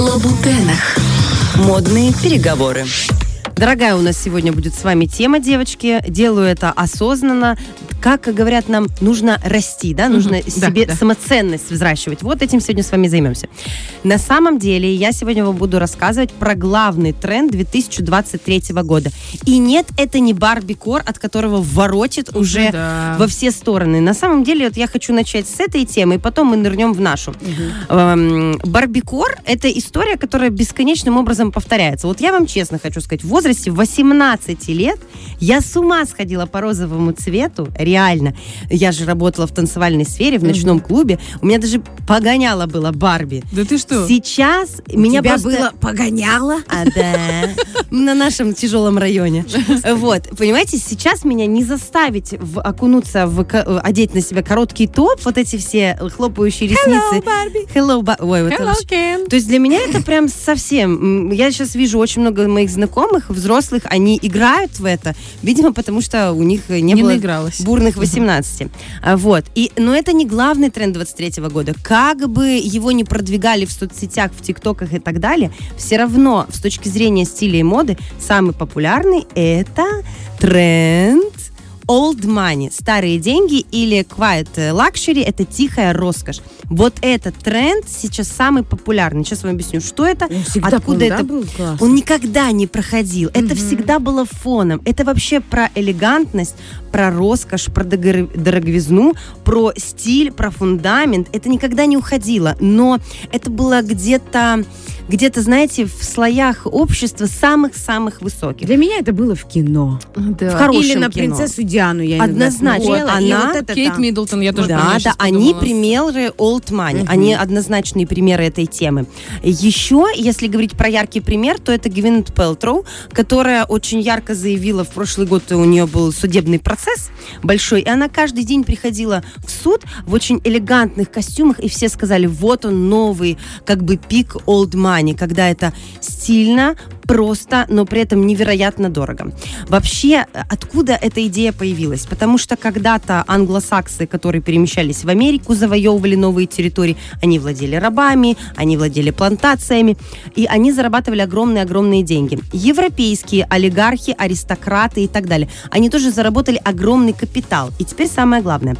Лабутенах. Модные переговоры. Дорогая, у нас сегодня будет с вами тема, девочки. Делаю это осознанно. Как говорят нам, нужно расти, да, нужно. Да, себе да. самоценность взращивать. Вот этим сегодня с вами займемся. На самом деле, я сегодня вам буду рассказывать про главный тренд 2023 года. И нет, это не Барби-кор, от которого воротит уже да. во все стороны. На самом деле, вот я хочу начать с этой темы, и потом мы нырнем в нашу. Эм, Барбикор – это история, которая бесконечным образом повторяется. Вот я вам честно хочу сказать, в возрасте 18 лет я с ума сходила по розовому цвету, реально. Я же работала в танцевальной сфере, в ночном клубе. У меня даже погоняло было Барби. Да ты что? Сейчас меня Тебя просто... было погоняло? А, да. На нашем тяжелом районе. Вот, понимаете, сейчас меня не заставить в- окунуться, в, одеть на себя короткий топ, вот эти все хлопающие ресницы. Барби. Hello, Ba- Ой, вот Hello, Ken. То есть для меня это прям совсем... Я сейчас вижу очень много моих знакомых, взрослых, они играют в это, видимо, потому что у них не, Не было наигралась. Бурных 18. А, Вот. И, но это не главный тренд 23 года. Как бы его не продвигали в соцсетях, в ТикТоках и так далее, все равно с точки зрения стиля и моды самый популярный это тренд Old money, старые деньги или quiet luxury, это тихая роскошь. Вот этот тренд сейчас самый популярный. Сейчас вам объясню, что это, Он откуда это да, был он никогда не проходил. Это всегда было фоном. Это вообще про элегантность, про роскошь, про дороговизну, про стиль, про фундамент. Это никогда не уходило. Но это было где-то, где-то, знаете, в слоях общества самых-самых высоких. Для меня это было в кино. Да. В хорошем Или на кино. принцессу Диану я иногда Однозначно. и Она- вот это Кейт там. Миддлтон, я тоже да, да, они примеры old money, они однозначные примеры этой темы. Еще, если говорить про яркий пример, то это Гвинет Пелтроу, которая очень ярко заявила, в прошлый год у нее был судебный процесс большой, и она каждый день приходила в суд в очень элегантных костюмах, и все сказали, вот он новый, как бы пик old money, когда это стильно, просто, но при этом невероятно дорого. Вообще, откуда эта идея появилась? Потому что когда-то англосаксы, которые перемещались в Америку, завоевывали новые территории, они владели рабами, они владели плантациями, и они зарабатывали огромные-огромные деньги. Европейские олигархи, аристократы и так далее, они тоже заработали огромный капитал. И теперь самое главное.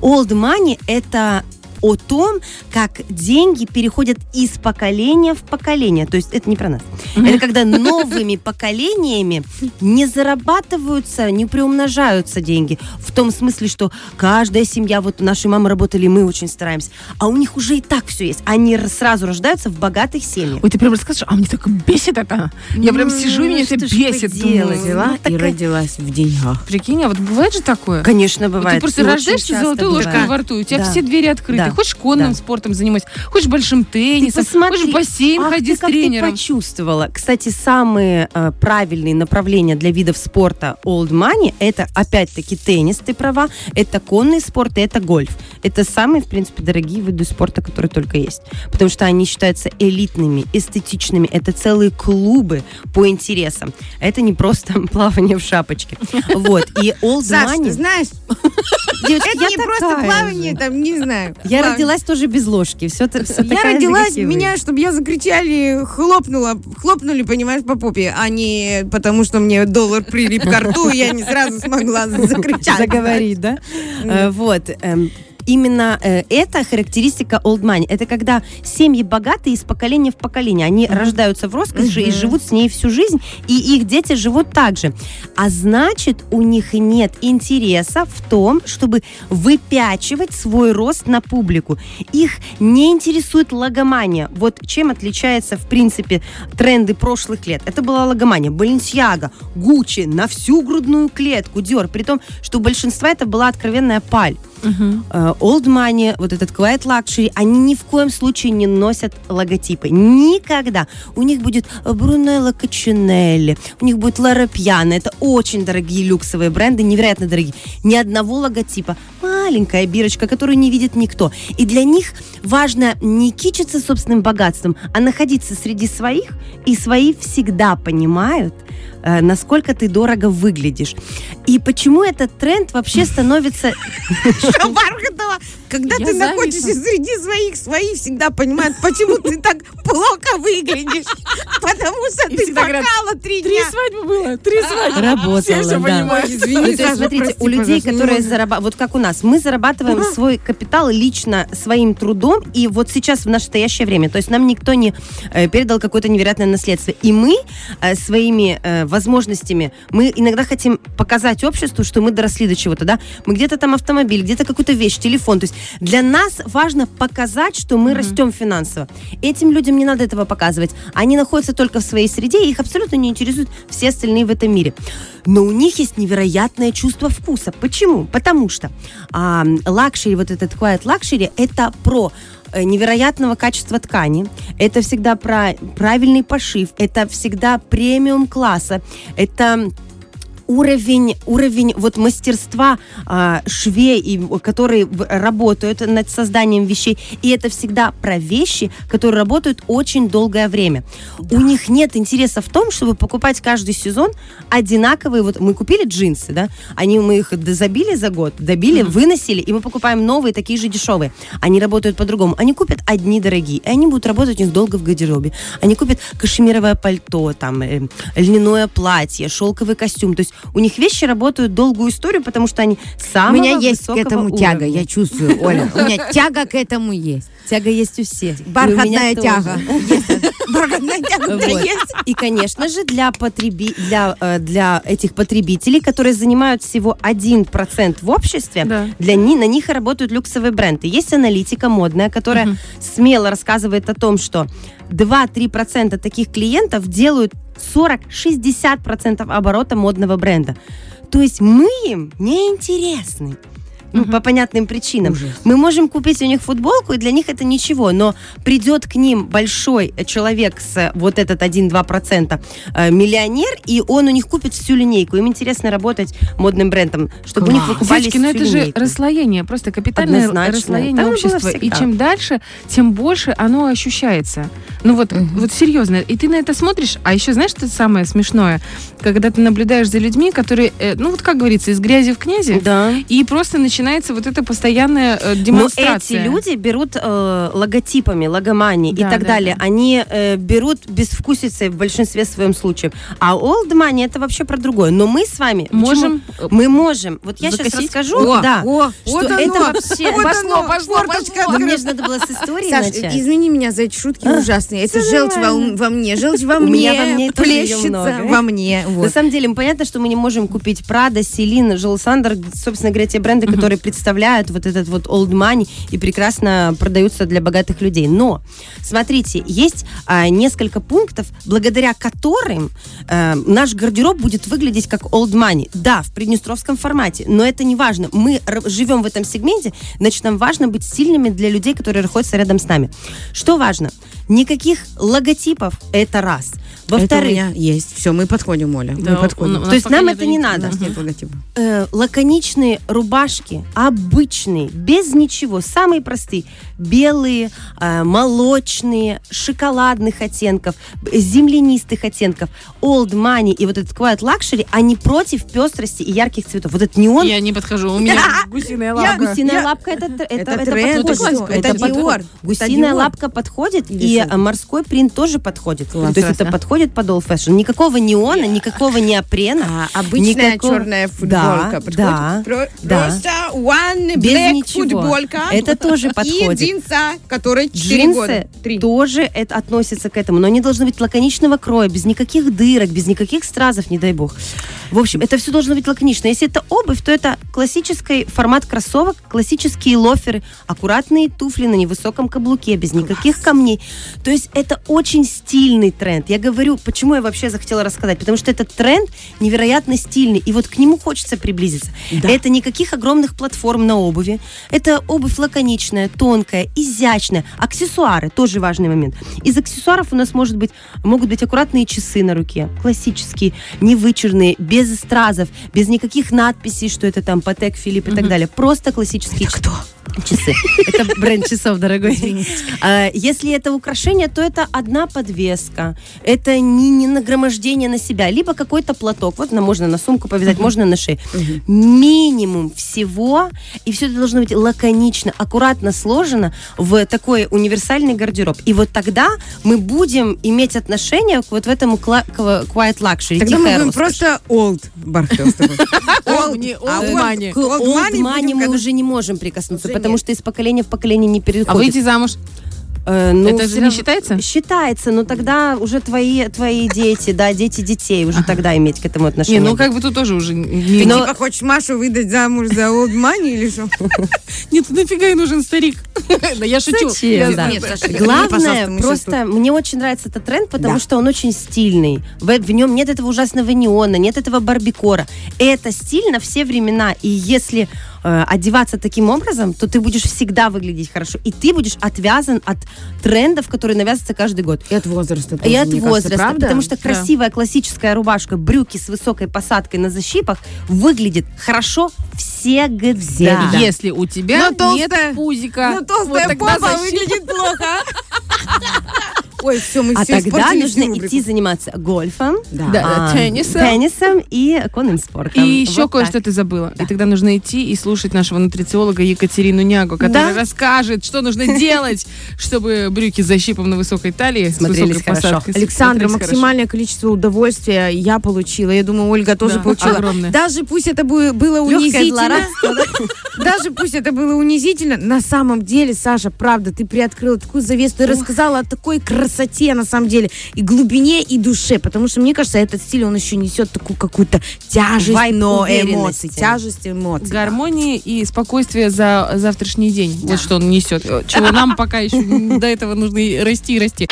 Old money – это о том, как деньги переходят из поколения в поколение. То есть это не про нас. Это когда новыми поколениями не зарабатываются, не приумножаются деньги. В том смысле, что каждая семья, вот наши мамы работали, мы очень стараемся, а у них уже и так все есть. Они сразу рождаются в богатых семьях. Ой, ты прям расскажешь, а мне так бесит это. Я прям Ну, сижу, и меня это ж бесит. думаю. Взяла Ну, и такая- родилась в деньгах. Прикинь, а вот бывает же такое? Конечно, Вот бывает. ты просто И рождаешься золотой ложкой во рту, у тебя Да. все двери открыты. Да. Хочешь конным Да. спортом занимайся, хочешь большим теннисом, посмотри. хочешь в бассейн Ах, ходи ты с как ты тренером. почувствовала. Кстати, самые э, правильные направления для видов спорта old money это опять-таки теннис, ты права, это конный спорт и это гольф. Это самые, в принципе, дорогие виды спорта, которые только есть. Потому что они считаются элитными, эстетичными. Это целые клубы по интересам. Это не просто плавание в шапочке. Вот. И old Саш, money... ты знаешь, Девочки, это я не просто плавание, же. там, не знаю. Я плавание. родилась тоже без ложки. Все, Я родилась, меня, чтобы я закричали, хлопнула, хлопнули, понимаешь, по попе, а не потому, что мне доллар прилип к рту, и я не сразу смогла закричать. заговорить, да? Э, Вот. Именно э, это характеристика old money. Это когда семьи богатые из поколения в поколение. Они рождаются в роскоши и Мгм. живут с ней всю жизнь, и их дети живут так же. А значит, у них нет интереса в том, чтобы выпячивать свой рост на публику. Их не интересует логомания. Вот чем отличается, в принципе, тренды прошлых лет. Это была логомания. Баленсиага, Гуччи на всю грудную клетку, Диор. При том, что у большинства это была откровенная паль. Э, Old Money, вот этот Quiet Luxury, они ни в коем случае не носят логотипы. Никогда. У них будет Брунелло Качинелли, у них будет Лара Пьяна. Это очень дорогие люксовые бренды, невероятно дорогие. Ни одного логотипа. Маленькая бирочка, которую не видит никто. И для них важно не кичиться собственным богатством, а находиться среди своих, и свои всегда понимают, э, насколько ты дорого выглядишь. И почему этот тренд вообще становится... Бархатова, когда ты находишься среди своих, свои всегда понимают, почему ты так плохо выглядишь. Потому что ты покала три Три дня. свадьбы было, три свадьбы. Работала, да. смотрите, у людей, которые зарабатывают, вот как у нас, мы зарабатываем свой капитал лично своим трудом, и вот сейчас в настоящее время, то есть нам никто не э, передал какое-то невероятное наследство, и мы э, своими э, возможностями, мы иногда хотим показать обществу, что мы доросли до чего-то, да, мы где-то там автомобиль, где-то какую-то вещь, телефон, то есть для нас важно показать, что мы растем финансово. Этим людям не надо этого показывать, они находятся только в своей среде, и их абсолютно не интересуют все остальные в этом мире. Но у них есть невероятное чувство вкуса. Почему? Потому что а, luxury, вот этот quiet luxury, это про э, невероятного качества ткани, это всегда про правильный пошив, это всегда премиум класса, это уровень, уровень вот мастерства а, швей, и, которые работают над созданием вещей. И это всегда про вещи, которые работают очень долгое время. У них нет интереса в том, чтобы покупать каждый сезон одинаковые. Вот мы купили джинсы, да, они мы их забили за год, добили, выносили, и мы покупаем новые, такие же дешевые. Они работают по-другому. Они купят одни дорогие, и они будут работать у них долго в гардеробе. Они купят кашемировое пальто, там, э, льняное платье, шелковый костюм. То есть у них вещи работают долгую историю, потому что они У самого меня есть к этому уровня. тяга, я чувствую, Оля. У меня тяга к этому есть. Тяга есть у всех. У Бархатная тяга. Бархатная тяга у есть. И, конечно же, для, потреби... для, э, для этих потребителей, которые занимают всего 1% в обществе, Да. для ни... на них работают люксовые бренды. Есть аналитика модная, которая смело рассказывает о том, что 2-3% таких клиентов делают 40-60% оборота модного бренда. То есть мы им неинтересны. Ну, по понятным причинам. Ужас. Мы можем купить у них футболку, и для них это ничего, но придет к ним большой человек с э, вот этот 1-2% э, миллионер, и он у них купит всю линейку. Им интересно работать модным брендом, чтобы у них Класс. выкупали Девочки, ну всю это же линейку. расслоение, просто капитальное Однозначно. расслоение было общества. И чем дальше, тем больше оно ощущается. Ну вот, вот серьезно. И ты на это смотришь, а еще знаешь, что самое смешное? Когда ты наблюдаешь за людьми, которые, э, ну вот как говорится, из грязи в князи, Да. и просто начинается вот эта постоянная э, Но эти демонстрация. люди берут э, логотипами, логомани и Да, так да, далее. да. Они э, берут безвкусицей в большинстве своем случаев. А old money это вообще про другое. Но мы с вами почему- Можем, э, Мы можем. Вот я сейчас закосить? расскажу, О, да, о, что вот это оно, вообще... вот Пошло, оно, пошло, пошло. Но мне же надо было с истории Саш, начать. извини меня за эти шутки ужасные. Это желчь во, во мне, желчь во У мне, меня во мне плещется во мне. На самом деле, понятно, что мы не можем купить Прада, Селин, Жил Сандер, собственно говоря, те бренды, которые представляют вот этот вот old money и прекрасно продаются для богатых людей. Но, смотрите, есть а, несколько пунктов, благодаря которым а, наш гардероб будет выглядеть как old money. Да, в приднестровском формате, но это не важно. Мы живем в этом сегменте, значит, нам важно быть сильными для людей, которые находятся рядом с нами. Что важно? Никаких логотипов, это раз. Это у Во-вторых, меня есть. Все, мы подходим, Оля. Да, мы подходим. у нас То есть нам это не надо. У э, лаконичные рубашки, обычные, без ничего, самые простые, белые, э, молочные, шоколадных оттенков, землянистых оттенков, old money и вот этот quiet luxury, они против пестрости и ярких цветов. Вот этот неон, Я не подхожу, у меня гусиная лапка. гусиная лапка, это, это, тренд, подходит. это подходит. Это Гусиная лапка подходит, и морской принт тоже подходит. То есть это Прекрасно. Подходит под old fashion. Никакого неона, никакого неопрена. А, обычная Никакого- черная футболка Да, подходит? да, Про- да. Просто one Без black ничего. футболка. Это тоже И подходит. джинса, который 4 Джинсы года. Три. тоже это относятся к этому, но они должны быть лаконичного кроя, без никаких дырок, без никаких стразов, не дай бог. В общем, это все должно быть лаконично. Если это обувь, то это классический формат кроссовок, классические лоферы, аккуратные туфли на невысоком каблуке, без никаких камней. То есть это очень стильный тренд. Я говорю говорю, почему я вообще захотела рассказать, потому что этот тренд невероятно стильный, и вот к нему хочется приблизиться. Да. Это никаких огромных платформ на обуви, это обувь лаконичная, тонкая, изящная, аксессуары, тоже важный момент. Из аксессуаров у нас может быть, могут быть аккуратные часы на руке, классические, невычурные, без стразов, без никаких надписей, что это там Патек, Филипп и так далее. Просто классические Это кто? Часы. Это бренд часов, дорогой. А, Если это украшение, то это одна подвеска. Это не, не нагромождение на себя. Либо какой-то платок. Вот на- можно на сумку повязать, можно на шею. Минимум всего. И все это должно быть лаконично, аккуратно сложено в такой универсальный гардероб. И вот тогда мы будем иметь отношение к вот в этому quiet luxury. Тогда мы будем просто old Бархел с тобой. Old, не а old money. Old money мы уже не можем прикоснуться, потому что из поколения в поколение не переходит. А выйти замуж? Э, ну, Это же не считается? Считается, но тогда уже твои, твои дети, да, дети детей, уже тогда иметь к этому Не, отношение. ну как бы тут тоже уже... Ты Не, Но- типа хочешь Машу выдать замуж за old money или что? Нет, нафига ей нужен старик? Да я шучу. Главное, просто мне очень нравится этот тренд, потому что он очень стильный. В, в нем нет этого ужасного неона, нет этого барбикора. Это стиль на все времена. И если э, одеваться таким образом, то ты будешь всегда выглядеть хорошо. И ты будешь отвязан от трендов, которые навязываются каждый год. И от возраста И тоже, от мне кажется, возраста, правда? потому что красивая классическая рубашка, брюки с высокой посадкой на защипах выглядит хорошо всегда. Всегда. Если у тебя Но нет толстая- пузика, Ну, толстая вот тогда попа защита. выглядит плохо. Ой, все, мы А все тогда нужно идти заниматься гольфом, Да. Да, да, а, теннисом. теннисом и конным спортом. И еще Вот кое-что ты забыла. И тогда нужно идти и слушать нашего нутрициолога Екатерину Нягу, которая Да. расскажет, что нужно делать, чтобы брюки с защипом на высокой талии, Смотрелись хорошо. посадкой Александра, смотрелись максимальное количество удовольствия я получила. Я думаю, Ольга тоже Да, получила. огромное. Даже пусть это бы- было Легкое унизительно. Даже пусть это было унизительно. На самом деле, Саша, правда, ты приоткрыла такую завесу, ты рассказала о такой красоте, на самом деле, и глубине, и душе. Потому что, мне кажется, этот стиль, он еще несет такую какую-то тяжесть, Вайб но уверенности. эмоций. Тяжесть эмоций. да. гармонии и спокойствие за завтрашний день. Вот что он несет. Чего нам пока еще до этого нужно расти и расти.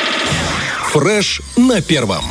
Фреш на первом.